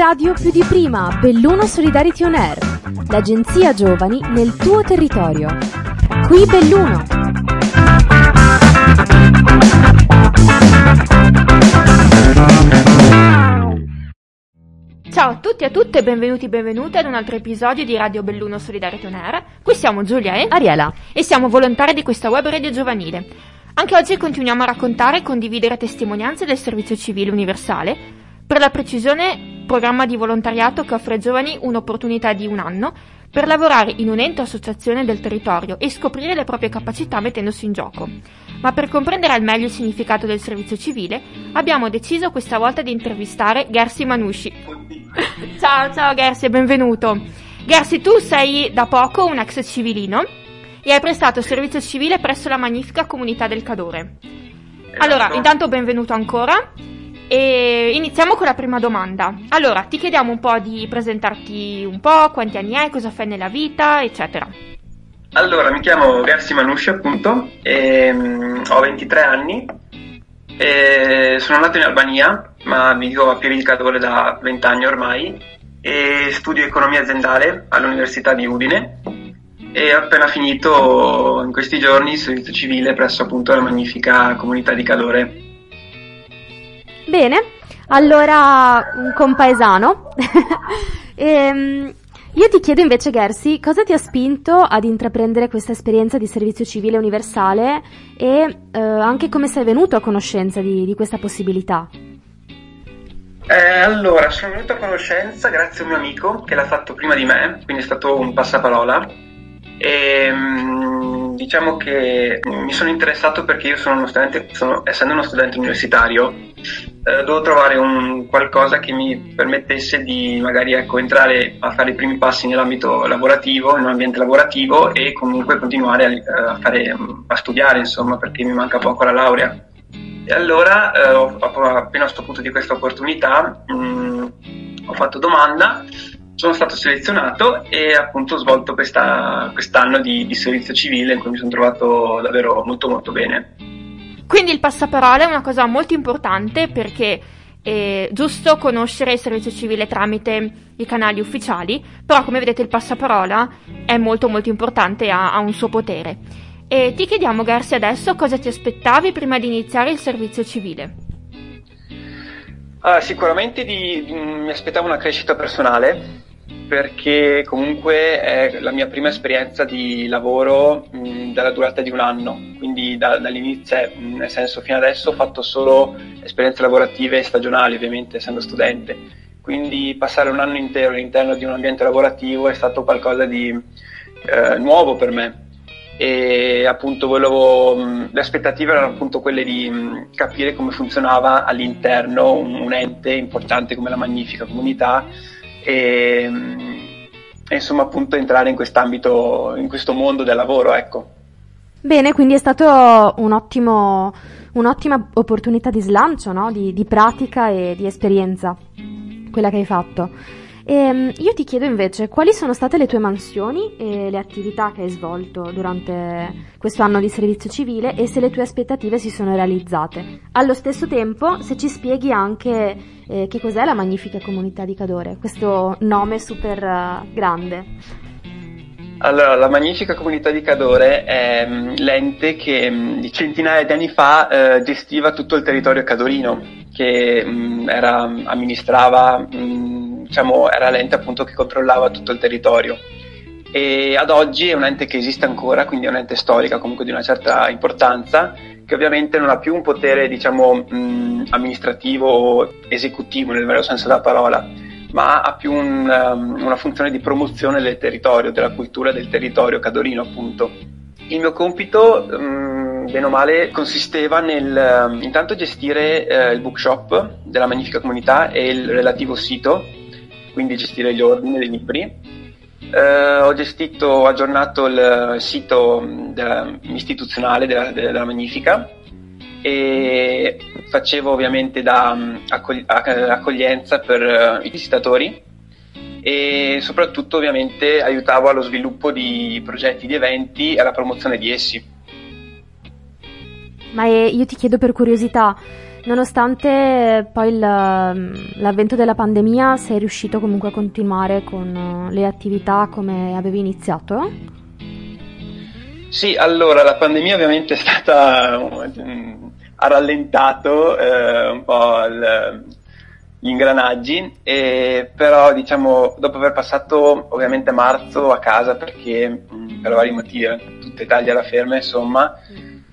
radio più di prima, Belluno Solidarity On Air, l'agenzia giovani nel tuo territorio. Qui Belluno. Ciao a tutti e a tutte, benvenuti e benvenute ad un altro episodio di Radio Belluno Solidarity On Air. Qui siamo Giulia e Ariela. e siamo volontari di questa web radio giovanile. Anche oggi continuiamo a raccontare e condividere testimonianze del servizio civile universale. Per la precisione, programma di volontariato che offre ai giovani un'opportunità di un anno per lavorare in un ente o associazione del territorio e scoprire le proprie capacità mettendosi in gioco. Ma per comprendere al meglio il significato del servizio civile, abbiamo deciso questa volta di intervistare Gersi Manusci. ciao, ciao Gersi e benvenuto. Gersi, tu sei da poco un ex civilino e hai prestato servizio civile presso la magnifica comunità del Cadore. Allora, Esatto. intanto benvenuto ancora e iniziamo con la prima domanda. Allora, ti chiediamo un po' di presentarti un po', quanti anni hai, cosa fai nella vita, eccetera. Allora, mi chiamo Gersi Manusci, appunto, e, mm, ho 23 anni, e sono nato in Albania, ma vivo a Pieve di Cadore da 20 anni ormai, e studio economia aziendale all'Università di Udine, e ho appena finito in questi giorni il servizio civile presso appunto la magnifica comunità di Cadore. Bene, allora un compaesano. Ehm, io ti chiedo invece, Gersi, cosa ti ha spinto ad intraprendere questa esperienza di servizio civile universale e eh, anche come sei venuto a conoscenza di, di questa possibilità? Eh, allora, sono venuto a conoscenza grazie a un mio amico che l'ha fatto prima di me, quindi è stato un passaparola. E mm, diciamo che mi sono interessato perché io sono uno studente, sono- essendo uno studente universitario, eh, dovevo trovare un qualcosa che mi permettesse di magari ecco, entrare a fare i primi passi nell'ambito lavorativo, in un ambiente lavorativo e comunque continuare a, a fare, a studiare, insomma, perché mi manca poco la laurea. E allora, eh, ho, appena ho saputo di questa opportunità, mh, ho fatto domanda, sono stato selezionato e appunto ho svolto questa- quest'anno di, di servizio civile in cui mi sono trovato davvero molto molto bene. Quindi il passaparola è una cosa molto importante perché è giusto conoscere il servizio civile tramite i canali ufficiali, però come vedete il passaparola è molto molto importante e ha, ha un suo potere. E ti chiediamo Garsi adesso cosa ti aspettavi prima di iniziare il servizio civile. Ah, sicuramente di- di- mi aspettavo una crescita personale perché comunque è la mia prima esperienza di lavoro mh, dalla durata di un anno, quindi da- dall'inizio, eh, mh, nel senso fino adesso ho fatto solo esperienze lavorative stagionali ovviamente essendo studente, quindi passare un anno intero all'interno di un ambiente lavorativo è stato qualcosa di eh, nuovo per me. E appunto volevo, mh, le aspettative erano appunto quelle di capire come funzionava all'interno un, un ente importante come la magnifica comunità e, mh, e insomma appunto entrare in quest'ambito, in questo mondo del lavoro, ecco. Bene, quindi è stato un un'ottima opportunità di slancio, no? di, di pratica e di esperienza, quella che hai fatto. Ehm, io ti chiedo invece quali sono state le tue mansioni e le attività che hai svolto durante questo anno di servizio civile e se le tue aspettative si sono realizzate. Allo stesso tempo, se ci spieghi anche eh, che cos'è la magnifica comunità di Cadore, questo nome super eh, grande. Allora, la magnifica comunità di Cadore è mh, l'ente che di centinaia di anni fa eh, gestiva tutto il territorio cadorino, che mh, era, amministrava, mh, diciamo, era l'ente appunto che controllava tutto il territorio. E ad oggi è un ente che esiste ancora, quindi è un ente storica comunque di una certa importanza, che ovviamente non ha più un potere, diciamo, mh, amministrativo o esecutivo nel vero senso della parola, ma ha più un, um, una funzione di promozione del territorio, della cultura del territorio cadorino appunto. Il mio compito, um, bene o male, consisteva nel um, intanto gestire eh, il bookshop della magnifica comunità e il relativo sito, quindi gestire gli ordini dei libri. Eh, ho gestito, ho aggiornato il sito della- istituzionale della, della Magnifica e facevo ovviamente da mm, accogli- acc- accoglienza per eh, i visitatori e soprattutto ovviamente aiutavo allo sviluppo di progetti di eventi e alla promozione di essi. Ma eh, io ti chiedo per curiosità, nonostante poi il, l'avvento della pandemia sei riuscito comunque a continuare con le attività come avevi iniziato? Sì, allora la pandemia ovviamente è stata ha rallentato eh, un po' il, gli ingranaggi, e, però diciamo dopo aver passato ovviamente marzo a casa perché mh, per vari motivi, tutta Italia era ferma insomma,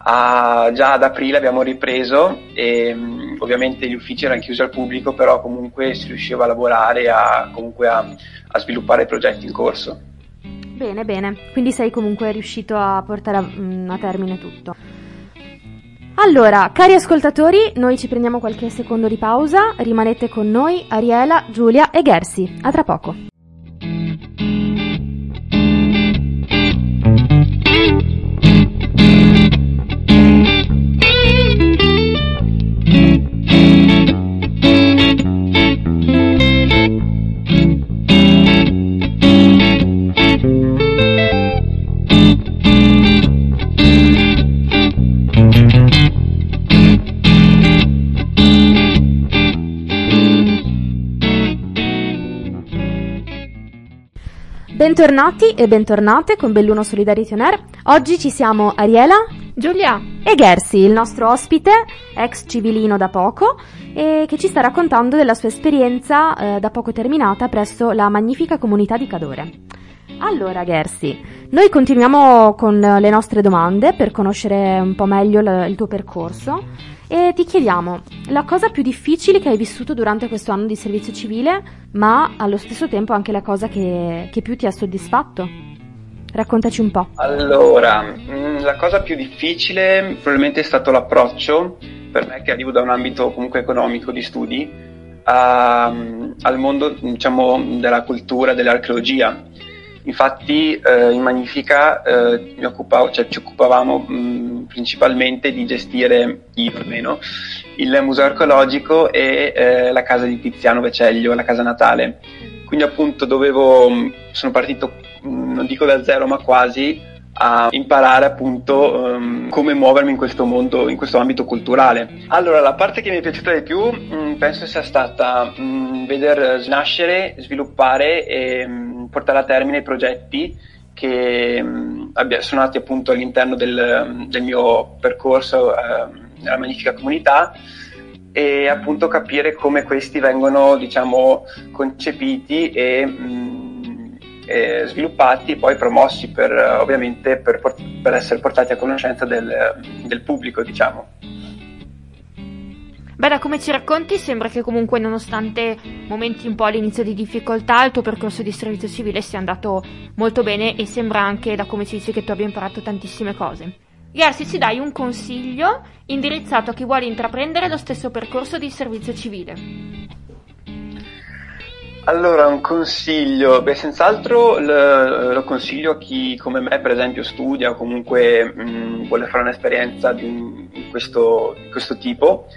a, già ad aprile abbiamo ripreso e mh, ovviamente gli uffici erano chiusi al pubblico, però comunque si riusciva a lavorare a, comunque a, a sviluppare progetti in corso. Bene, bene, quindi sei comunque riuscito a portare a, a termine tutto. Allora, cari ascoltatori, noi ci prendiamo qualche secondo di pausa, rimanete con noi Ariela, Giulia e Gersi. A tra poco. Bentornati e bentornate con Belluno Solidarity On Air. Oggi ci siamo Ariela, Giulia e Gersi, il nostro ospite, ex civilino da poco, e che ci sta raccontando della sua esperienza eh, da poco terminata presso la magnifica comunità di Cadore. Allora, Gersi, noi continuiamo con le nostre domande per conoscere un po' meglio l- il tuo percorso e ti chiediamo la cosa più difficile che hai vissuto durante questo anno di servizio civile, ma allo stesso tempo anche la cosa che, che più ti ha soddisfatto. Raccontaci un po'. Allora, mm, la cosa più difficile probabilmente è stato l'approccio, per me che arrivo da un ambito comunque economico di studi, a, al mondo diciamo, della cultura, dell'archeologia. Infatti eh, in Magnifica eh, occupavo, cioè, ci occupavamo mh, principalmente di gestire, io almeno, il museo archeologico e eh, la casa di Tiziano Veceglio, la casa natale. Quindi appunto dovevo, sono partito, non dico da zero ma quasi, a imparare appunto um, come muovermi in questo mondo, in questo ambito culturale. Allora, la parte che mi è piaciuta di più mh, penso sia stata mh, veder nascere, sviluppare e portare a termine i progetti che sono nati appunto all'interno del, del mio percorso eh, nella magnifica comunità e appunto capire come questi vengono diciamo concepiti e eh, sviluppati e poi promossi per, ovviamente per, per, essere portati a conoscenza del, del pubblico, diciamo. Beh, da come ci racconti sembra che comunque nonostante momenti un po' all'inizio di difficoltà il tuo percorso di servizio civile sia andato molto bene e sembra anche da come ci dici che tu abbia imparato tantissime cose. Gersi, ci dai un consiglio indirizzato a chi vuole intraprendere lo stesso percorso di servizio civile? Allora, un consiglio, beh, senz'altro lo, lo consiglio a chi come me, per esempio, studia o comunque mh, vuole fare un'esperienza di, di, questo, di questo, tipo,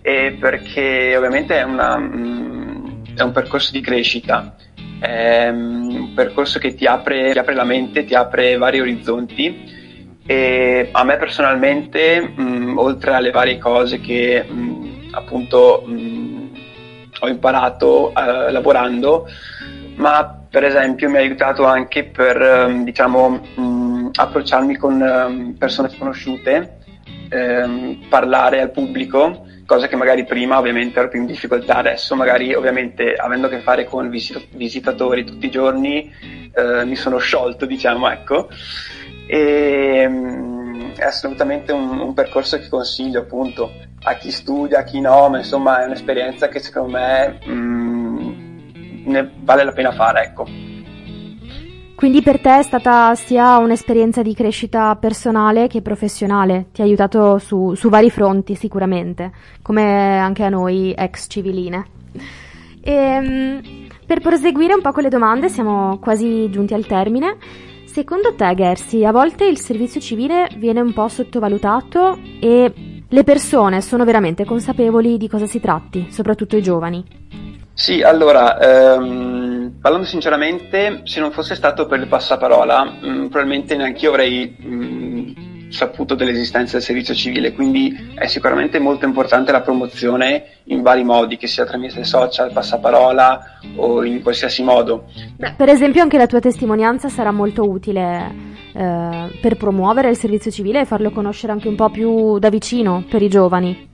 perché ovviamente è, una, mh, è, un percorso di crescita, è un percorso che ti apre, ti apre, la mente, ti apre vari orizzonti e a me personalmente, mh, oltre alle varie cose che appunto ho imparato eh, lavorando, ma per esempio mi ha aiutato anche per ehm, diciamo, mh, approcciarmi con um, persone sconosciute, ehm, parlare al pubblico, cosa che magari prima ovviamente ero più in difficoltà, adesso magari ovviamente avendo a che fare con visit- visitatori tutti i giorni eh, mi sono sciolto, diciamo, ecco. E, è assolutamente un, un percorso che consiglio appunto a chi studia, a chi no, ma insomma è un'esperienza che secondo me mh, mm, ne vale la pena fare, ecco. Quindi per te è stata sia un'esperienza di crescita personale che professionale, ti ha aiutato su, su vari fronti sicuramente, come anche a noi ex civiline. E, ehm, per proseguire un po' con le domande, siamo quasi giunti al termine. Secondo te, Gersi, a volte il servizio civile viene un po' sottovalutato e le persone sono veramente consapevoli di cosa si tratti, soprattutto i giovani? Sì, allora, ehm, parlando sinceramente, se non fosse stato per il passaparola, mh, mm, probabilmente neanche io avrei mh, mm, saputo dell'esistenza del servizio civile, quindi è sicuramente molto importante la promozione in vari modi, che sia tramite social, passaparola o in qualsiasi modo. Beh, per esempio anche la tua testimonianza sarà molto utile eh, per promuovere il servizio civile e farlo conoscere anche un po' più da vicino per i giovani.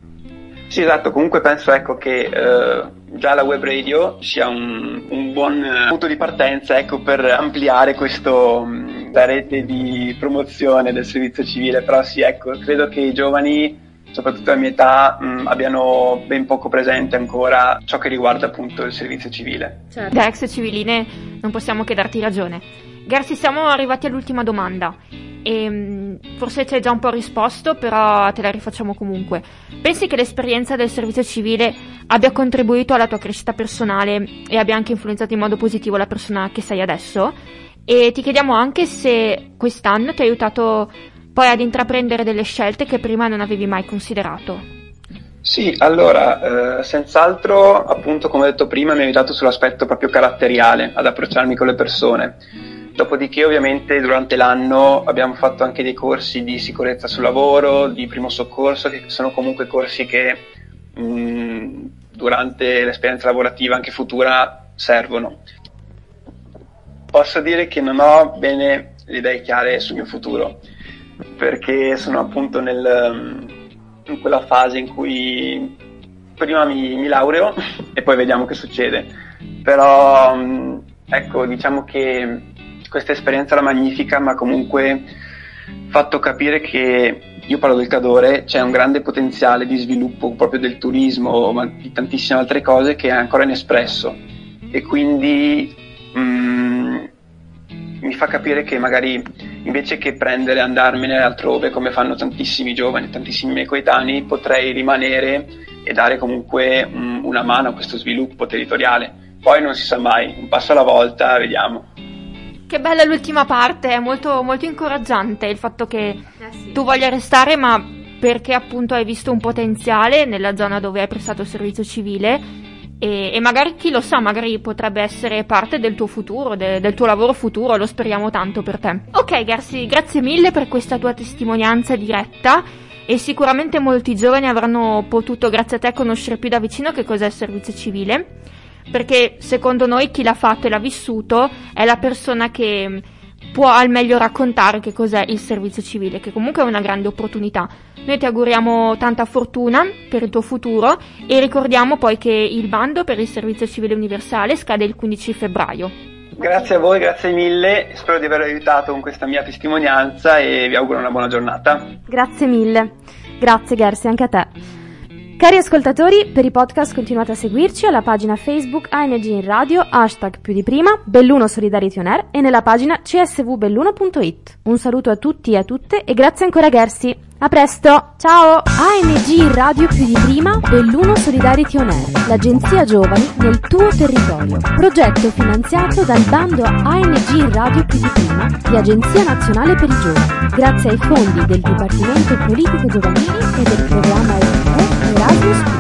Sì, esatto, comunque penso ecco, che eh, già la web radio sia un, un buon punto di partenza ecco, per ampliare questo, la rete di promozione del servizio civile, però sì, ecco, credo che i giovani, soprattutto a mia età, mh, abbiano ben poco presente ancora ciò che riguarda appunto il servizio civile. Certo. Da ex civiline non possiamo che darti ragione. Garsi, siamo arrivati all'ultima domanda. E, mm, forse ci hai già un po' risposto, però te la rifacciamo comunque. Pensi che l'esperienza del servizio civile abbia contribuito alla tua crescita personale e abbia anche influenzato in modo positivo la persona che sei adesso? E ti chiediamo anche se quest'anno ti ha aiutato poi ad intraprendere delle scelte che prima non avevi mai considerato. Sì, allora, eh, senz'altro, appunto, come ho detto prima, mi ha aiutato sull'aspetto proprio caratteriale, ad approcciarmi con le persone Dopodiché ovviamente durante l'anno abbiamo fatto anche dei corsi di sicurezza sul lavoro, di primo soccorso, che sono comunque corsi che mh, mm, durante l'esperienza lavorativa anche futura servono. Posso dire che non ho bene le idee chiare sul mio futuro, perché sono appunto nel, in quella fase in cui prima mi, mi laureo e poi vediamo che succede. Però mm, ecco, diciamo che questa esperienza era magnifica, ma comunque fatto capire che io parlo del Cadore, c'è un grande potenziale di sviluppo proprio del turismo, ma di tantissime altre cose che è ancora inespresso e quindi mm, mi fa capire che magari invece che prendere e andarmene altrove come fanno tantissimi giovani, tantissimi miei coetanei, potrei rimanere e dare comunque mm, una mano a questo sviluppo territoriale. Poi non si sa mai, un passo alla volta, vediamo. Che bella l'ultima parte, è molto, molto incoraggiante il fatto che eh sì. tu voglia restare, ma perché appunto hai visto un potenziale nella zona dove hai prestato il servizio civile e, e magari chi lo sa, magari potrebbe essere parte del tuo futuro, de, del tuo lavoro futuro, lo speriamo tanto per te. Ok, Garsi, grazie mille per questa tua testimonianza diretta e sicuramente molti giovani avranno potuto, grazie a te, conoscere più da vicino che cos'è il servizio civile perché secondo noi chi l'ha fatto e l'ha vissuto è la persona che può al meglio raccontare che cos'è il servizio civile, che comunque è una grande opportunità. Noi ti auguriamo tanta fortuna per il tuo futuro e ricordiamo poi che il bando per il servizio civile universale scade il 15 febbraio. Grazie a voi, grazie mille, spero di aver aiutato con questa mia testimonianza e vi auguro una buona giornata. Grazie mille, grazie Gersi anche a te. Cari ascoltatori, per i podcast continuate a seguirci alla pagina Facebook ANG in Radio, hashtag più di prima, Belluno Solidarity On Air e nella pagina csvbelluno.it. Un saluto a tutti e a tutte e grazie ancora Gersi. A presto, ciao! ANG Radio più di prima, Belluno Solidarity On Air, l'agenzia giovani nel tuo territorio. Progetto finanziato dal bando ANG Radio più di prima di Agenzia Nazionale per i Giovani, grazie ai fondi del Dipartimento Politiche Giovanili e del programma Christmas.